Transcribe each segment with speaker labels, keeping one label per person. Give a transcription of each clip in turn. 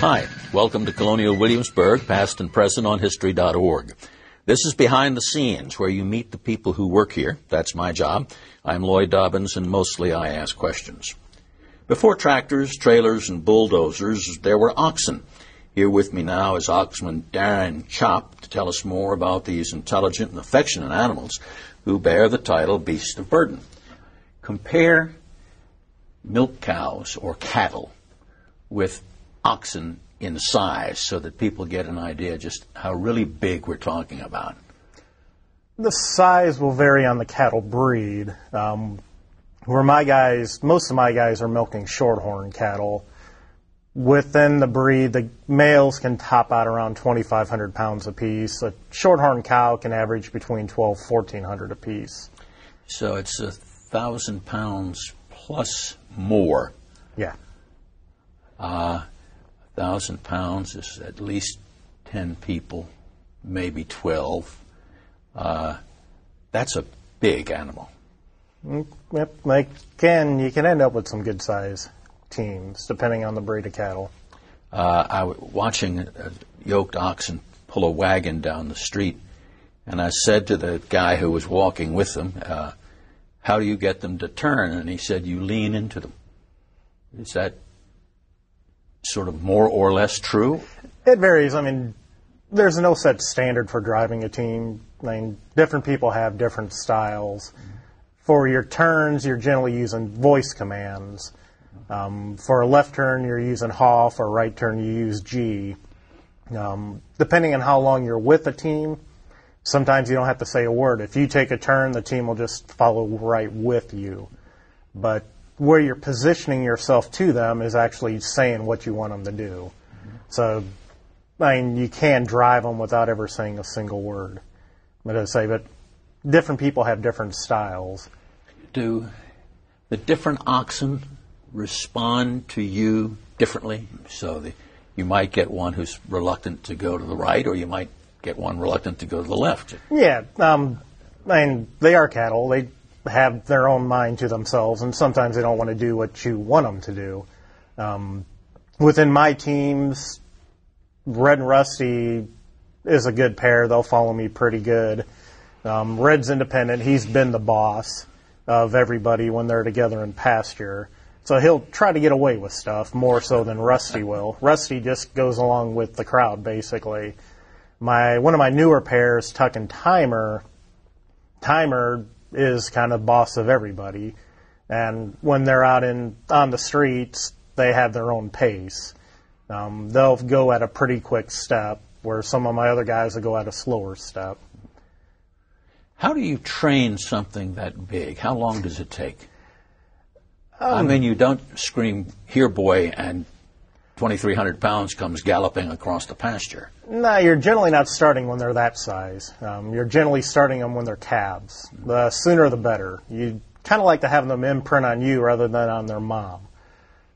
Speaker 1: Hi, welcome to Colonial Williamsburg, past and present on History.org. This is Behind the Scenes, where you meet the people who work here. That's my job. I'm Lloyd Dobyns, and mostly I ask questions. Before tractors, trailers, and bulldozers, there were oxen. Here with me now is Oxman Darin Tschopp to tell us more about these intelligent and affectionate animals who bear the title Beast of Burden. Compare milk cows or cattle with oxen in size so that people get an idea just how really big we're talking about.
Speaker 2: The size will vary on the cattle breed. Um, where my guys, most of my guys are milking shorthorn cattle. Within the breed, the males can top out around 2,500 pounds apiece. A shorthorn cow can average between 12, 1,400 apiece.
Speaker 1: So it's a thousand pounds plus more.
Speaker 2: Yeah.
Speaker 1: Uh, thousand pounds is at least 10 people, maybe 12. Uh, that's a big animal.
Speaker 2: Yep, like can you can end up with some good size teams depending on the breed of cattle.
Speaker 1: Uh, I was watching a yoked oxen pull a wagon down the street, and I said to the guy who was walking with them, uh, "How do you get them to turn?" And he said, "You lean into them." Is that sort of more or less true?
Speaker 2: It varies. I mean, there's no set standard for driving a team. I mean, different people have different styles. For your turns, you're generally using voice commands. Um, for a left turn, you're using haw. For a right turn, you use gee. Um, depending on how long you're with a team, sometimes you don't have to say a word. If you take a turn, the team will just follow right with you. But where you're positioning yourself to them is actually saying what you want them to do. So, I mean, you can drive them without ever saying a single word. But I say, but different people have different styles.
Speaker 1: Do the different oxen respond to you differently? So the, you might get one who's reluctant to go to the right, or you might get one reluctant to go to the left.
Speaker 2: Yeah, um, I mean, they are cattle. They have their own mind to themselves, and sometimes they don't want to do what you want them to do. Um, within my teams, Red and Rusty is a good pair. They'll follow me pretty good. Um, Red's independent. He's been the boss of everybody when they're together in pasture. So he'll try to get away with stuff more so than Rusty will. Rusty just goes along with the crowd, basically. My one of my newer pairs, Tuck and Timer. Timer is kind of boss of everybody, and when they're out in on the streets, they have their own pace. Um, they'll go at a pretty quick step, where some of my other guys will go at a slower step.
Speaker 1: How do you train something that big? How long does it take? I mean, you don't scream, here, boy, and 2,300 pounds comes galloping across the pasture.
Speaker 2: No, you're generally not starting when they're that size. Um, you're generally starting them when they're calves. The sooner the better. You kind of like to have them imprint on you rather than on their mom.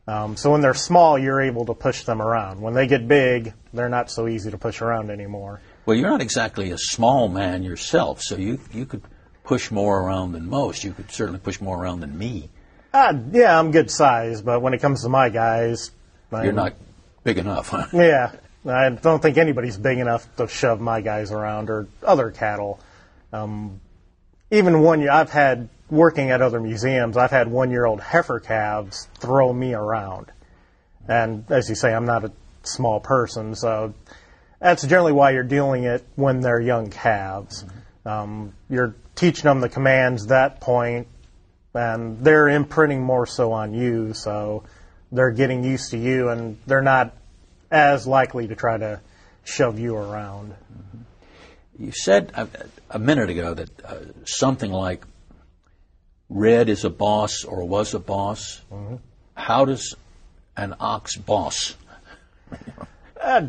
Speaker 2: Um, so when they're small, you're able to push them around. When they get big, they're not so easy to push around anymore.
Speaker 1: Well, you're not exactly a small man yourself, so you you could push more around than most. You could certainly push more around than me.
Speaker 2: Uh, yeah, I'm good size, but when it comes to my guys,
Speaker 1: You're not big enough, huh?
Speaker 2: Yeah, I don't think anybody's big enough to shove my guys around or other cattle. Um, even one year, I've had working at other museums. I've had one-year-old heifer calves throw me around, and as you say, I'm not a small person, so that's generally why you're dealing it when they're young calves. Um, you're teaching them the commands that point, and they're imprinting more so on you, so they're getting used to you, and they're not as likely to try to shove you around.
Speaker 1: You said a, a minute ago that uh, something like Red is a boss or was a boss. How does an ox boss?
Speaker 2: Uh,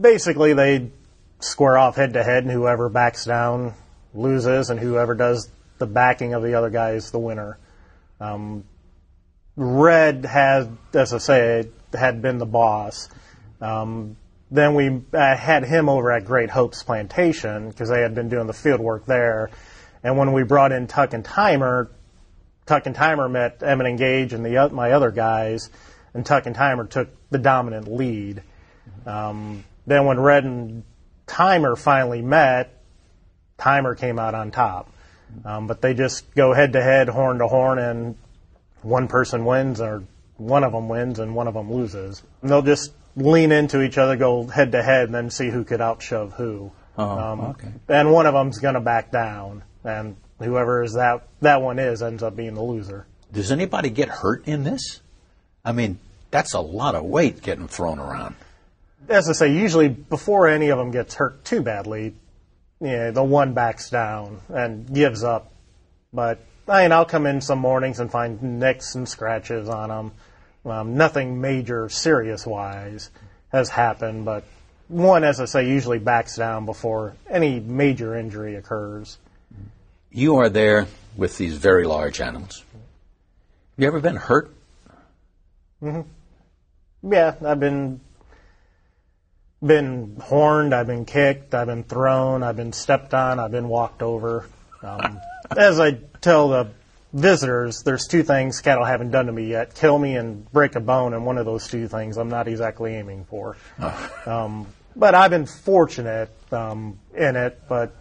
Speaker 2: basically, they square off head to head, and whoever backs down loses, and whoever does the backing of the other guy is the winner. Um, Red had, as I say, had been the boss. Um, then we uh, had him over at Great Hopes Plantation because they had been doing the field work there. And when we brought in Tuck and Timer, Tuck and Timer met Emmett and Gage and the, o- my other guys, and Tuck and Timer took the dominant lead. Um, then when Red and Timer finally met, Timer came out on top. Um, but they just go head to head, horn to horn, and one person wins, or one of them wins, and one of them loses. And they'll just lean into each other, go head to head, and then see who could outshove who.
Speaker 1: Oh,
Speaker 2: Um,
Speaker 1: okay.
Speaker 2: And one of them's going to back down, and whoever is that that one is ends up being the loser.
Speaker 1: Does anybody get hurt in this? I mean, that's a lot of weight getting thrown around.
Speaker 2: As I say, usually before any of them gets hurt too badly, yeah, the one backs down and gives up. But I mean, I'll come in some mornings and find nicks and scratches on them. Um, nothing major, serious wise, has happened, but one, as I say, usually backs down before any major injury occurs.
Speaker 1: You are there with these very large animals. You ever been hurt?
Speaker 2: Yeah, I've been been horned, I've been kicked, I've been thrown, I've been stepped on, I've been walked over. Um, as I tell the visitors, there's two things cattle haven't done to me yet: kill me and break a bone. And one of those two things, I'm not exactly aiming for. Um, but I've been fortunate um, in it. But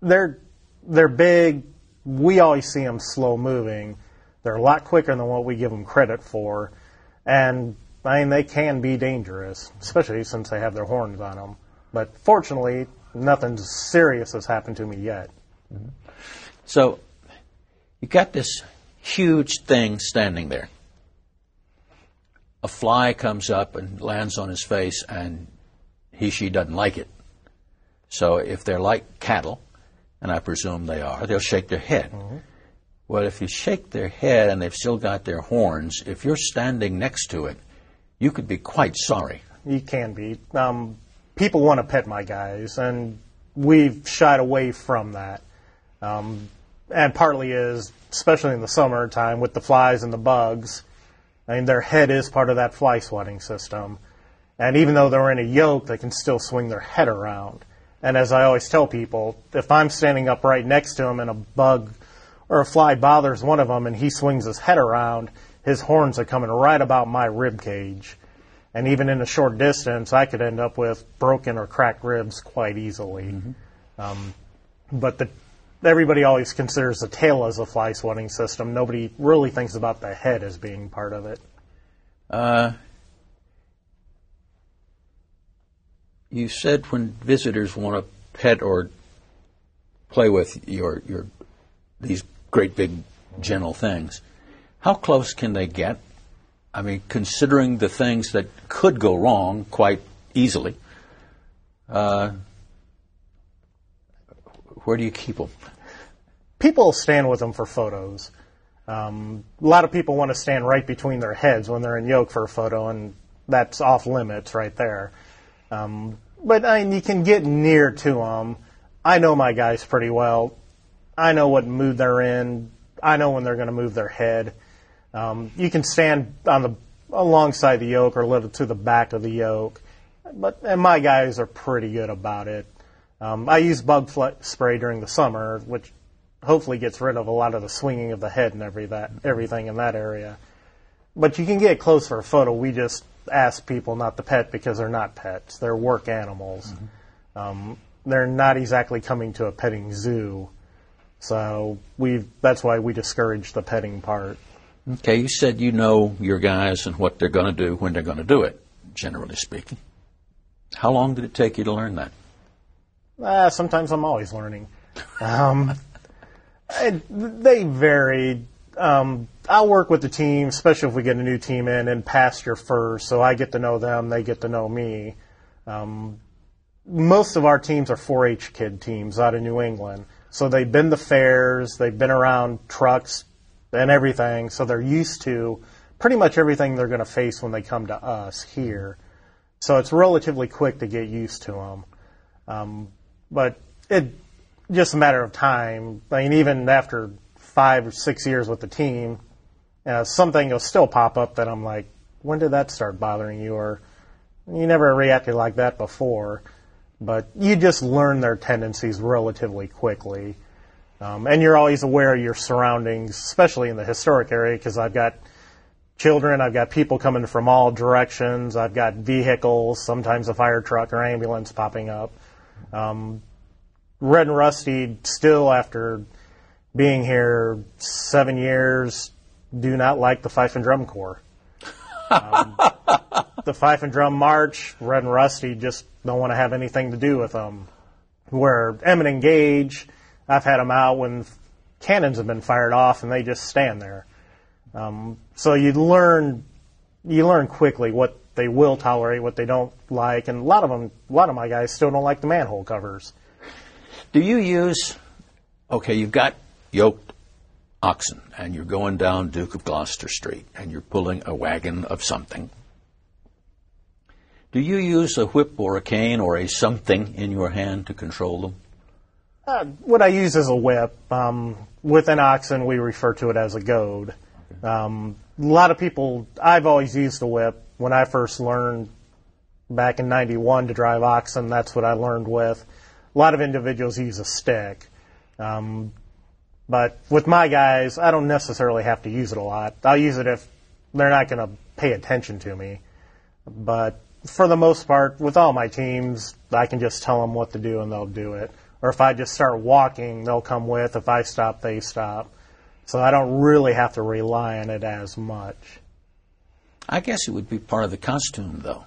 Speaker 2: they're they're big. We always see them slow moving. They're a lot quicker than what we give them credit for, and I mean they can be dangerous, especially since they have their horns on them. But fortunately, nothing serious has happened to me yet.
Speaker 1: So, you got this huge thing standing there. A fly comes up and lands on his face, and he, she doesn't like it. So, if they're like cattle, and I presume they are, they'll shake their head. Well, if you shake their head and they've still got their horns, if you're standing next to it, you could be quite sorry.
Speaker 2: You can be. Um, people want to pet my guys, and we've shied away from that. Um, and partly is, especially in the summertime with the flies and the bugs, I mean, their head is part of that fly swatting system. And even though they're in a yoke, they can still swing their head around. And as I always tell people, if I'm standing up right next to them and a bug or a fly bothers one of them and he swings his head around, his horns are coming right about my rib cage. And even in a short distance, I could end up with broken or cracked ribs quite easily. Um, but the, everybody always considers the tail as a fly swatting system. Nobody really thinks about the head as being part of it.
Speaker 1: Uh, you said when visitors want to pet or play with your your these great big gentle things, how close can they get? I mean, considering the things that could go wrong quite easily, uh, where do you keep them?
Speaker 2: people stand with them for photos. Um, a lot of people want to stand right between their heads when they're in yoke for a photo, and that's off limits right there. Um, but I mean, you can get near to them. I know my guys pretty well. I know what mood they're in. I know when they're going to move their head. Um, you can stand on the alongside the yoke or a little to the back of the yoke, but and my guys are pretty good about it. Um, I use bug spray during the summer, which hopefully gets rid of a lot of the swinging of the head and every that everything in that area. But you can get close for a photo. We just ask people not to pet because they're not pets; they're work animals. Um, they're not exactly coming to a petting zoo, so we that's why we discourage the petting part.
Speaker 1: Okay, you said you know your guys and what they're going to do when they're going to do it, generally speaking. How long did it take you to learn that?
Speaker 2: Uh, sometimes I'm always learning. Um, I, they vary. Um, I'll work with the team, especially if we get a new team in, and pasture first, so I get to know them, they get to know me. Um, most of our teams are 4-H kid teams out of New England, so they've been to fairs, they've been around trucks and everything, so they're used to pretty much everything they're going to face when they come to us here. So it's relatively quick to get used to them. Um, but it just a matter of time. I mean, even after five or six years with the team, uh, something will still pop up that I'm like, when did that start bothering you? Or you never reacted like that before. But you just learn their tendencies relatively quickly. Um, and you're always aware of your surroundings, especially in the historic area, because I've got children. I've got people coming from all directions. I've got vehicles, sometimes a fire truck or ambulance popping up. Um, Red and Rusty still, after being here seven years, do not like the fife and drum corps. Um, the fife and drum march, Red and Rusty just don't want to have anything to do with them. Where Emmett and Gage, I've had them out when cannons have been fired off and they just stand there. Um, so you learn, you learn quickly what they will tolerate, what they don't like, and a lot of them, a lot of my guys still don't like the manhole covers.
Speaker 1: Do you use, okay, you've got yoked oxen and you're going down Duke of Gloucester Street and you're pulling a wagon of something. Do you use a whip or a cane or a something in your hand to control them?
Speaker 2: Uh, what I use is a whip. Um, with an oxen, we refer to it as a goad. Um, a lot of people, I've always used a whip. When I first learned back in 91 to drive oxen, that's what I learned with. A lot of individuals use a stick. Um, but with my guys, I don't necessarily have to use it a lot. I'll use it if they're not going to pay attention to me. But for the most part, with all my teams, I can just tell them what to do and they'll do it. Or if I just start walking, they'll come with. If I stop, they stop. So I don't really have to rely on it as much.
Speaker 1: I guess it would be part of the costume, though.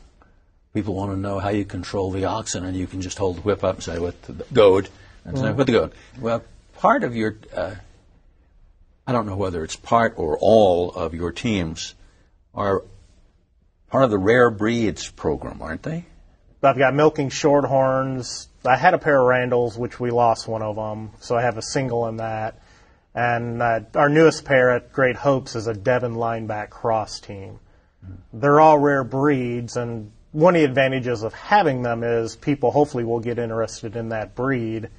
Speaker 1: People want to know how you control the oxen, and you can just hold the whip up and say, with the goad, and say, with the goad. Well, part of your, uh, I don't know whether it's part or all of your teams are part of the rare breeds program, aren't they?
Speaker 2: I've got milking shorthorns. I had a pair of Randalls, which we lost one of them, so I have a single in that. And uh, our newest pair at Great Hopes is a Devon lineback cross team. They're all rare breeds, and one of the advantages of having them is people hopefully will get interested in that breed.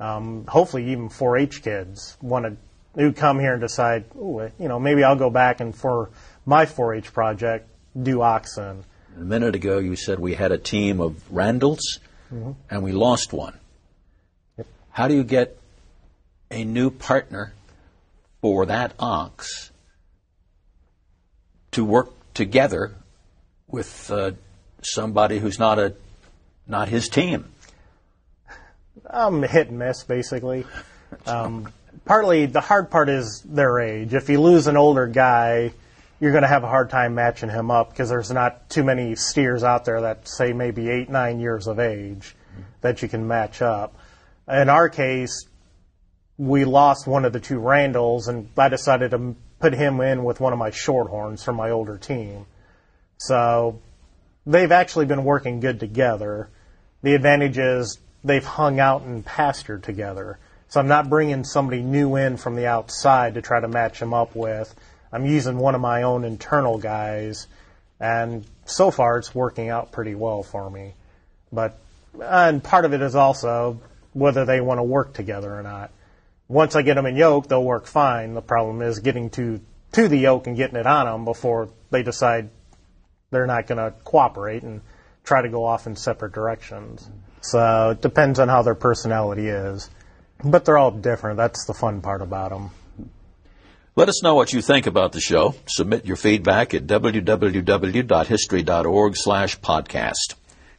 Speaker 2: Um, hopefully, even 4-H kids want to who come here and decide, oh, you know, maybe I'll go back and for my 4-H project do oxen.
Speaker 1: A minute ago, you said we had a team of Randalls, mm-hmm. and we lost one. Yep. How do you get a new partner for that ox to work together with uh, somebody who's not a not his team?
Speaker 2: Um, hit and miss, basically. Um, partly the hard part is their age. If you lose an older guy, you're going to have a hard time matching him up because there's not too many steers out there that say maybe eight, nine years of age that you can match up. In our case, we lost one of the two Randalls, and I decided to put him in with one of my Shorthorns from my older team. So they've actually been working good together. The advantage is they've hung out and pastured together. So I'm not bringing somebody new in from the outside to try to match him up with. I'm using one of my own internal guys, and so far it's working out pretty well for me. But and part of it is also whether they want to work together or not. Once I get them in yoke, they'll work fine. The problem is getting to to the yoke and getting it on them before they decide they're not going to cooperate and try to go off in separate directions. So it depends on how their personality is. But they're all different. That's the fun part about them.
Speaker 1: Let us know what you think about the show. Submit your feedback at www.history.org slash podcast.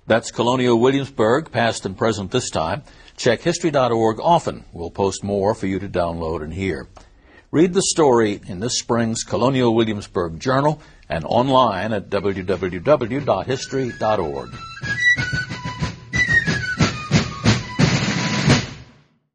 Speaker 1: That's Colonial Williamsburg, past and present this time. Check history.org often. We'll post more for you to download and hear. Read the story in this spring's Colonial Williamsburg Journal and online at www.history.org.